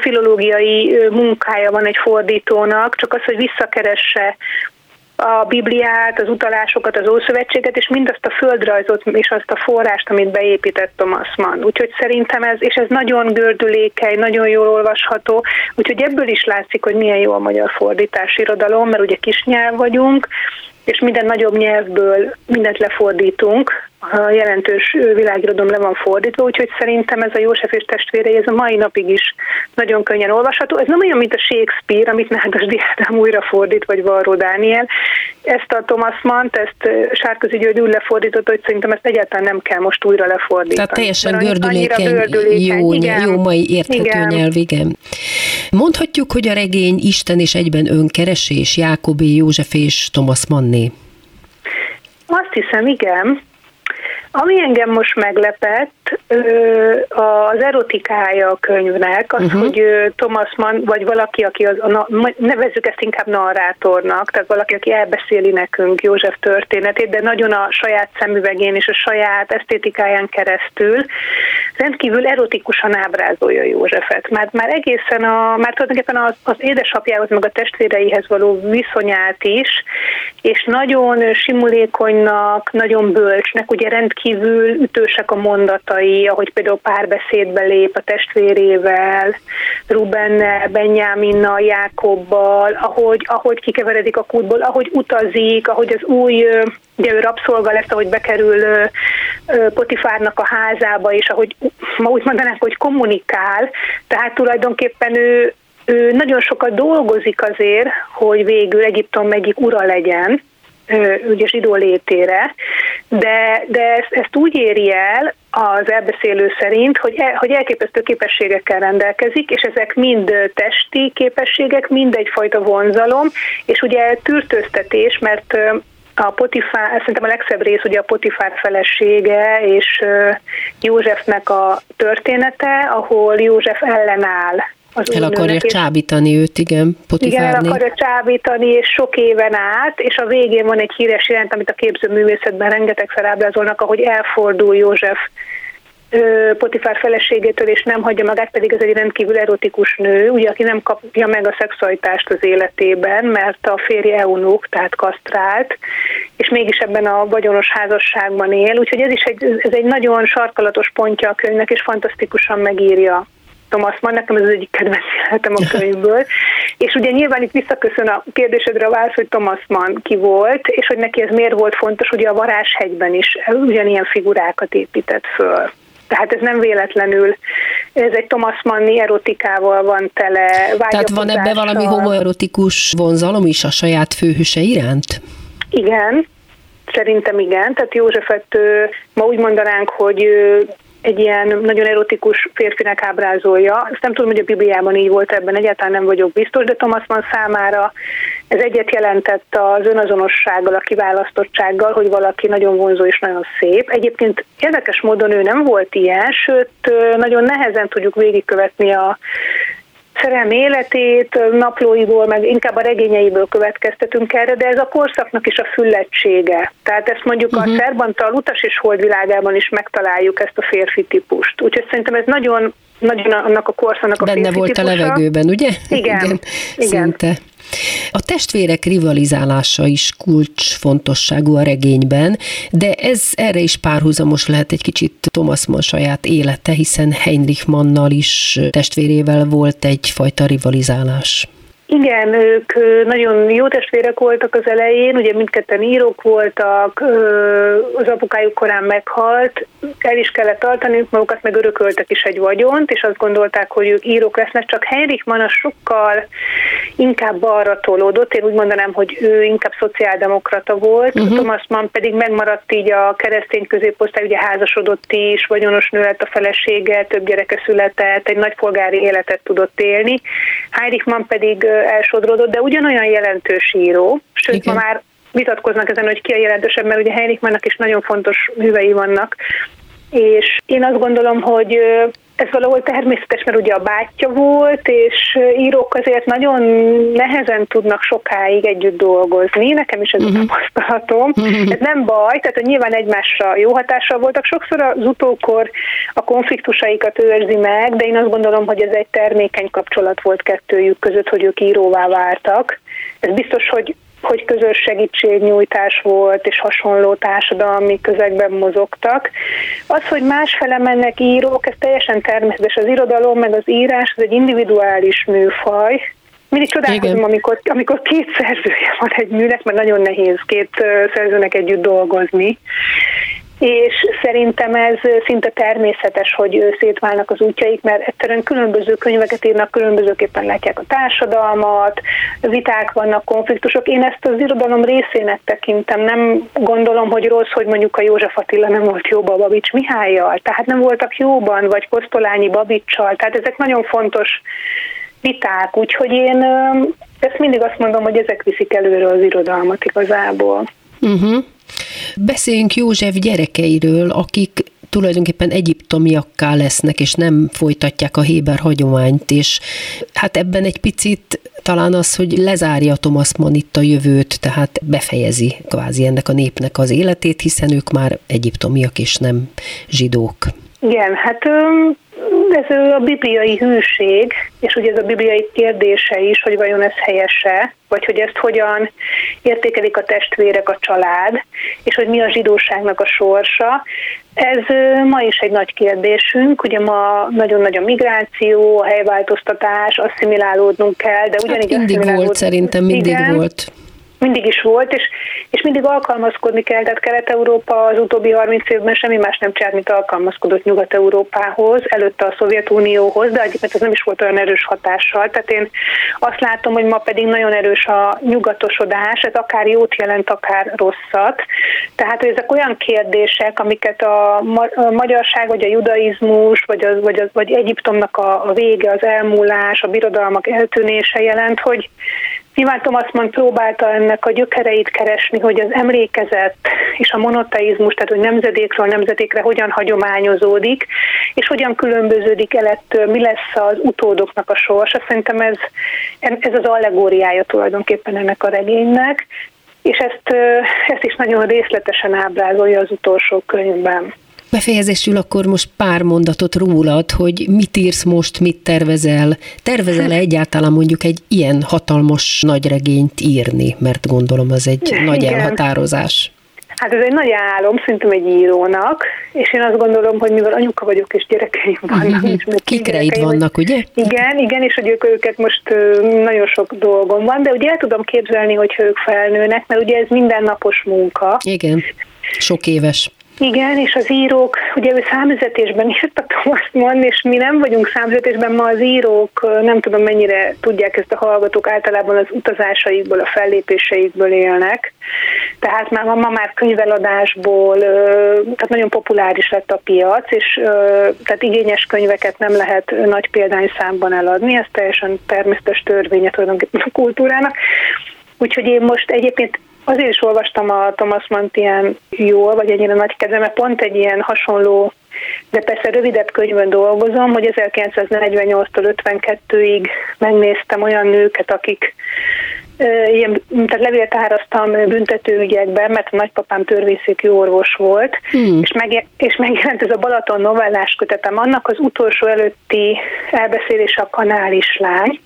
filológiai munkája van egy fordítónak, csak az, hogy visszakeresse a Bibliát, az utalásokat, az Ószövetséget, és mindazt a földrajzot és azt a forrást, amit beépített Thomas Mann. Úgyhogy szerintem ez, és ez nagyon gördülékeny, nagyon jól olvasható, úgyhogy ebből is látszik, hogy milyen jó a magyar fordítás irodalom, mert ugye kis nyelv vagyunk, és minden nagyobb nyelvből mindent lefordítunk, a jelentős világirodom le van fordítva, úgyhogy szerintem ez a József és testvérei, ez a mai napig is nagyon könnyen olvasható. Ez nem olyan, mint a Shakespeare, amit Nádas Diádám újra fordít, vagy Varró Dániel. Ezt a Thomas Mann, ezt Sárközi György úgy lefordított, hogy szerintem ezt egyáltalán nem kell most újra lefordítani. Tehát teljesen gördülékeny, gördülékeny, jó, igen, jó mai érthető igen. nyelv, igen. Mondhatjuk, hogy a regény Isten és egyben önkeresés, Jákobé, József és Thomas Manné. Azt hiszem, igen. Ami engem most meglepett, az erotikája a könyvnek, az, uh-huh. hogy Thomas Mann, vagy valaki, aki az, a, nevezzük ezt inkább narrátornak, tehát valaki, aki elbeszéli nekünk József történetét, de nagyon a saját szemüvegén és a saját esztétikáján keresztül rendkívül erotikusan ábrázolja Józsefet. Mert már egészen a, már tulajdonképpen az, az édesapjához, meg a testvéreihez való viszonyát is, és nagyon simulékonynak, nagyon bölcsnek, ugye rendkívül ütősek a mondatai, ahogy például párbeszédbe lép a testvérével, Rubennel, Benyáminnal, Jákobbal, ahogy, ahogy kikeveredik a kútból, ahogy utazik, ahogy az új ugye ő rabszolga lesz, ahogy bekerül Potifárnak a házába, és ahogy ma úgy mondanánk, hogy kommunikál, tehát tulajdonképpen ő, ő nagyon sokat dolgozik azért, hogy végül Egyiptom egyik ura legyen, ugye zsidó létére, de, de ezt, ezt úgy éri el az elbeszélő szerint, hogy, el, hogy elképesztő képességekkel rendelkezik, és ezek mind testi képességek, mind egyfajta vonzalom, és ugye tűrtőztetés, mert a Potifár, szerintem a legszebb rész ugye a Potifár felesége és Józsefnek a története, ahol József ellenáll az El akarja és csábítani őt, igen, Potifárni. Igen, el akarja csábítani, és sok éven át, és a végén van egy híres jelent, amit a képzőművészetben rengetegszer ábrázolnak, ahogy elfordul József Potifár feleségétől, és nem hagyja magát, pedig ez egy rendkívül erotikus nő, ugye, aki nem kapja meg a szexualitást az életében, mert a férje eunuk, tehát kasztrált, és mégis ebben a vagyonos házasságban él, úgyhogy ez is egy, ez egy nagyon sarkalatos pontja a könyvnek, és fantasztikusan megírja Thomas Mann, nekem ez az egyik kedvenc jelenetem a könyvből. És ugye nyilván itt visszaköszön a kérdésedre a válasz, hogy Thomas Mann ki volt, és hogy neki ez miért volt fontos, ugye a Varázshegyben is ugyanilyen figurákat épített föl. Tehát ez nem véletlenül, ez egy Thomas Manni erotikával van tele. Tehát van ebbe valami homoerotikus vonzalom is a saját főhőse iránt? Igen, Szerintem igen, tehát Józsefet ma úgy mondanánk, hogy egy ilyen nagyon erotikus férfinek ábrázolja. Ezt nem tudom, hogy a Bibliában így volt ebben, egyáltalán nem vagyok biztos, de Thomas Mann számára ez egyet jelentett az önazonossággal, a kiválasztottsággal, hogy valaki nagyon vonzó és nagyon szép. Egyébként érdekes módon ő nem volt ilyen, sőt, nagyon nehezen tudjuk végigkövetni a szerelmi életét, naplóiból, meg inkább a regényeiből következtetünk erre, de ez a korszaknak is a füllettsége. Tehát ezt mondjuk uh-huh. a mhm. Szerbantal utas és holdvilágában is megtaláljuk ezt a férfi típust. Úgyhogy szerintem ez nagyon nagyon annak a korszaknak a Benne volt a levegőben, ugye? Igen, igen. igen. Szinte. A testvérek rivalizálása is kulcsfontosságú a regényben, de ez erre is párhuzamos lehet egy kicsit Thomas Mann saját élete, hiszen Heinrich Mannnal is testvérével volt egyfajta rivalizálás. Igen, ők nagyon jó testvérek voltak az elején, ugye mindketten írók voltak, az apukájuk korán meghalt, el is kellett tartani magukat, meg örököltek is egy vagyont, és azt gondolták, hogy ők írók lesznek, csak Heinrich Mann sokkal inkább arra tolódott, én úgy mondanám, hogy ő inkább szociáldemokrata volt, uh-huh. Thomas Mann pedig megmaradt így a keresztény középosztály, ugye házasodott is, vagyonos nő lett a felesége, több gyereke született, egy nagypolgári életet tudott élni. Heinrich Mann pedig elsodródott, de ugyanolyan jelentős író, sőt Igen. ma már vitatkoznak ezen, hogy ki a jelentősebb, mert ugye Heinrich Mannnak is nagyon fontos művei vannak, és én azt gondolom, hogy ez valahol természetes, mert ugye a bátyja volt, és írók azért nagyon nehezen tudnak sokáig együtt dolgozni, nekem is ez uh-huh. a mhm. tapasztalatom. Uh-huh. Ez nem baj, tehát hogy nyilván egymásra jó hatással voltak. Sokszor az utókor a konfliktusaikat őrzi meg, de én azt gondolom, hogy ez egy termékeny kapcsolat volt kettőjük között, hogy ők íróvá váltak. Ez biztos, hogy hogy közös segítségnyújtás volt, és hasonló társadalmi közegben mozogtak. Az, hogy másfele mennek írók, ez teljesen természetes. Az irodalom, meg az írás, ez egy individuális műfaj, mindig csodálkozom, amikor, amikor két szerzője van egy műnek, mert nagyon nehéz két szerzőnek együtt dolgozni és szerintem ez szinte természetes, hogy szétválnak az útjaik, mert egyszerűen különböző könyveket írnak, különbözőképpen látják a társadalmat, viták vannak, konfliktusok. Én ezt az irodalom részének tekintem, nem gondolom, hogy rossz, hogy mondjuk a József Attila nem volt jó a Babics Mihályjal, tehát nem voltak jóban, vagy Kosztolányi Babicsal, tehát ezek nagyon fontos viták, úgyhogy én ezt mindig azt mondom, hogy ezek viszik előre az irodalmat igazából. Uh-huh. Beszéljünk József gyerekeiről, akik tulajdonképpen egyiptomiakká lesznek, és nem folytatják a Héber hagyományt, és hát ebben egy picit talán az, hogy lezárja Thomas Mann itt a jövőt, tehát befejezi kvázi ennek a népnek az életét, hiszen ők már egyiptomiak és nem zsidók. Igen, hát ez a bibliai hűség, és ugye ez a bibliai kérdése is, hogy vajon ez helyese, vagy hogy ezt hogyan értékelik a testvérek, a család, és hogy mi a zsidóságnak a sorsa. Ez ma is egy nagy kérdésünk, ugye ma nagyon nagy a migráció, a helyváltoztatás, asszimilálódnunk kell, de ugyanígy hát mindig volt, szerintem mindig igen, volt mindig is volt, és, és mindig alkalmazkodni kell, tehát Kelet-Európa az utóbbi 30 évben semmi más nem csinált, mint alkalmazkodott Nyugat-Európához, előtte a Szovjetunióhoz, de egyébként ez nem is volt olyan erős hatással. Tehát én azt látom, hogy ma pedig nagyon erős a nyugatosodás, ez akár jót jelent, akár rosszat. Tehát, hogy ezek olyan kérdések, amiket a, magyarság, vagy a judaizmus, vagy, az, vagy, az, vagy Egyiptomnak a, a vége, az elmúlás, a birodalmak eltűnése jelent, hogy Nyilván Thomas Mann próbálta ennek a gyökereit keresni, hogy az emlékezet és a monoteizmus, tehát hogy nemzedékről nemzedékre hogyan hagyományozódik, és hogyan különböződik el ettől, mi lesz az utódoknak a sorsa. Szerintem ez, ez az allegóriája tulajdonképpen ennek a regénynek, és ezt, ezt is nagyon részletesen ábrázolja az utolsó könyvben. Befejezésül akkor most pár mondatot rólad, hogy mit írsz most, mit tervezel. Tervezel-e egyáltalán mondjuk egy ilyen hatalmas nagy regényt írni? Mert gondolom az egy Igen. nagy elhatározás. Hát ez egy nagy álom, szerintem egy írónak, és én azt gondolom, hogy mivel anyuka vagyok, és gyerekeim vannak. És Kikreid vannak, ugye? Igen, igen, és hogy ők, őket most nagyon sok dolgom van, de ugye el tudom képzelni, hogy ők felnőnek, mert ugye ez mindennapos munka. Igen, sok éves. Igen, és az írók, ugye ő számüzetésben is szoktam azt mondani, és mi nem vagyunk számüzetésben, ma az írók nem tudom mennyire tudják ezt a hallgatók, általában az utazásaikból, a fellépéseikből élnek. Tehát már ma már könyveladásból, tehát nagyon populáris lett a piac, és tehát igényes könyveket nem lehet nagy példányszámban eladni, ez teljesen természetes törvénye tulajdonképpen a kultúrának. Úgyhogy én most egyébként Azért is olvastam a Thomas Mant ilyen jól, vagy ennyire nagy kedve, mert pont egy ilyen hasonló, de persze rövidebb könyvön dolgozom, hogy 1948-tól 52-ig megnéztem olyan nőket, akik ilyen, tehát levélt árasztam büntetőügyekben, mert a nagypapám törvényszéki orvos volt, hmm. és, meg, és megjelent ez a Balaton novellás kötetem, annak az utolsó előtti elbeszélés a kanális lány,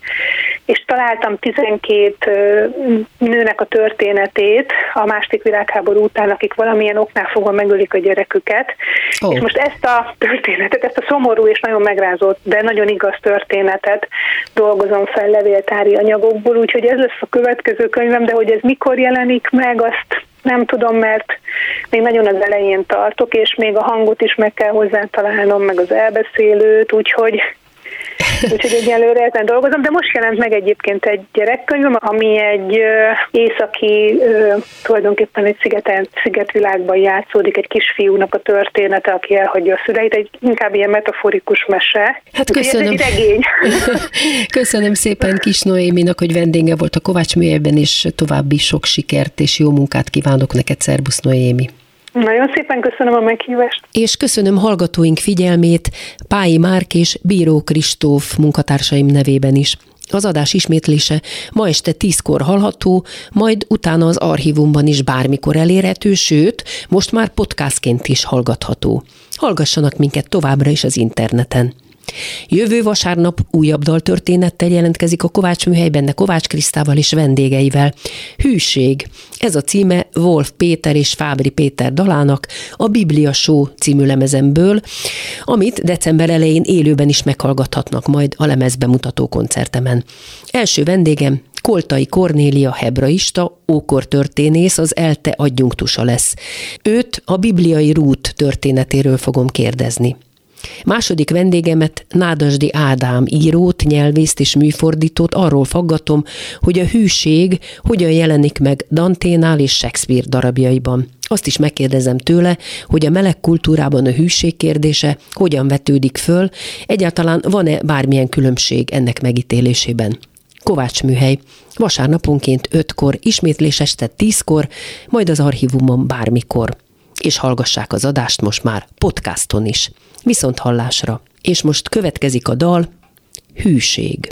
és találtam 12 nőnek a történetét a második világháború után, akik valamilyen oknál fogva megölik a gyereküket, oh. és most ezt a történetet, ezt a szomorú és nagyon megrázott, de nagyon igaz történetet dolgozom fel levéltári anyagokból, úgyhogy ez lesz a következő könyvem, de hogy ez mikor jelenik meg, azt nem tudom, mert még nagyon az elején tartok, és még a hangot is meg kell hozzá találnom, meg az elbeszélőt, úgyhogy Úgyhogy egyelőre ezen dolgozom, de most jelent meg egyébként egy gyerekkönyvem, ami egy északi, tulajdonképpen egy szigeten, szigetvilágban játszódik, egy kisfiúnak a története, aki elhagyja a szüleit, egy inkább ilyen metaforikus mese. Hát köszönöm. Ez egy regény. köszönöm szépen Kis Noéminak, hogy vendége volt a Kovács műjében, és további sok sikert és jó munkát kívánok neked, Szerbusz Noémi. Nagyon szépen köszönöm a meghívást. És köszönöm hallgatóink figyelmét Pályi Márk és Bíró Kristóf munkatársaim nevében is. Az adás ismétlése ma este tízkor hallható, majd utána az archívumban is bármikor elérhető, sőt, most már podcastként is hallgatható. Hallgassanak minket továbbra is az interneten. Jövő vasárnap újabb daltörténettel jelentkezik a Kovács műhelyben, de Kovács Krisztával és vendégeivel. Hűség. Ez a címe Wolf Péter és Fábri Péter dalának a Biblia Show című lemezemből, amit december elején élőben is meghallgathatnak majd a lemezbemutató koncertemen. Első vendégem Koltai Kornélia hebraista, ókortörténész, az ELTE adjunktusa lesz. Őt a bibliai rút történetéről fogom kérdezni. Második vendégemet Nádasdi Ádám írót, nyelvészt és műfordítót arról faggatom, hogy a hűség hogyan jelenik meg Danténál és Shakespeare darabjaiban. Azt is megkérdezem tőle, hogy a meleg kultúrában a hűség kérdése hogyan vetődik föl, egyáltalán van-e bármilyen különbség ennek megítélésében. Kovács műhely. Vasárnaponként 5-kor, ismétlés este 10-kor, majd az archívumon bármikor. És hallgassák az adást most már podcaston is. Viszont hallásra. És most következik a dal Hűség.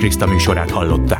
Kriszta műsorát hallották.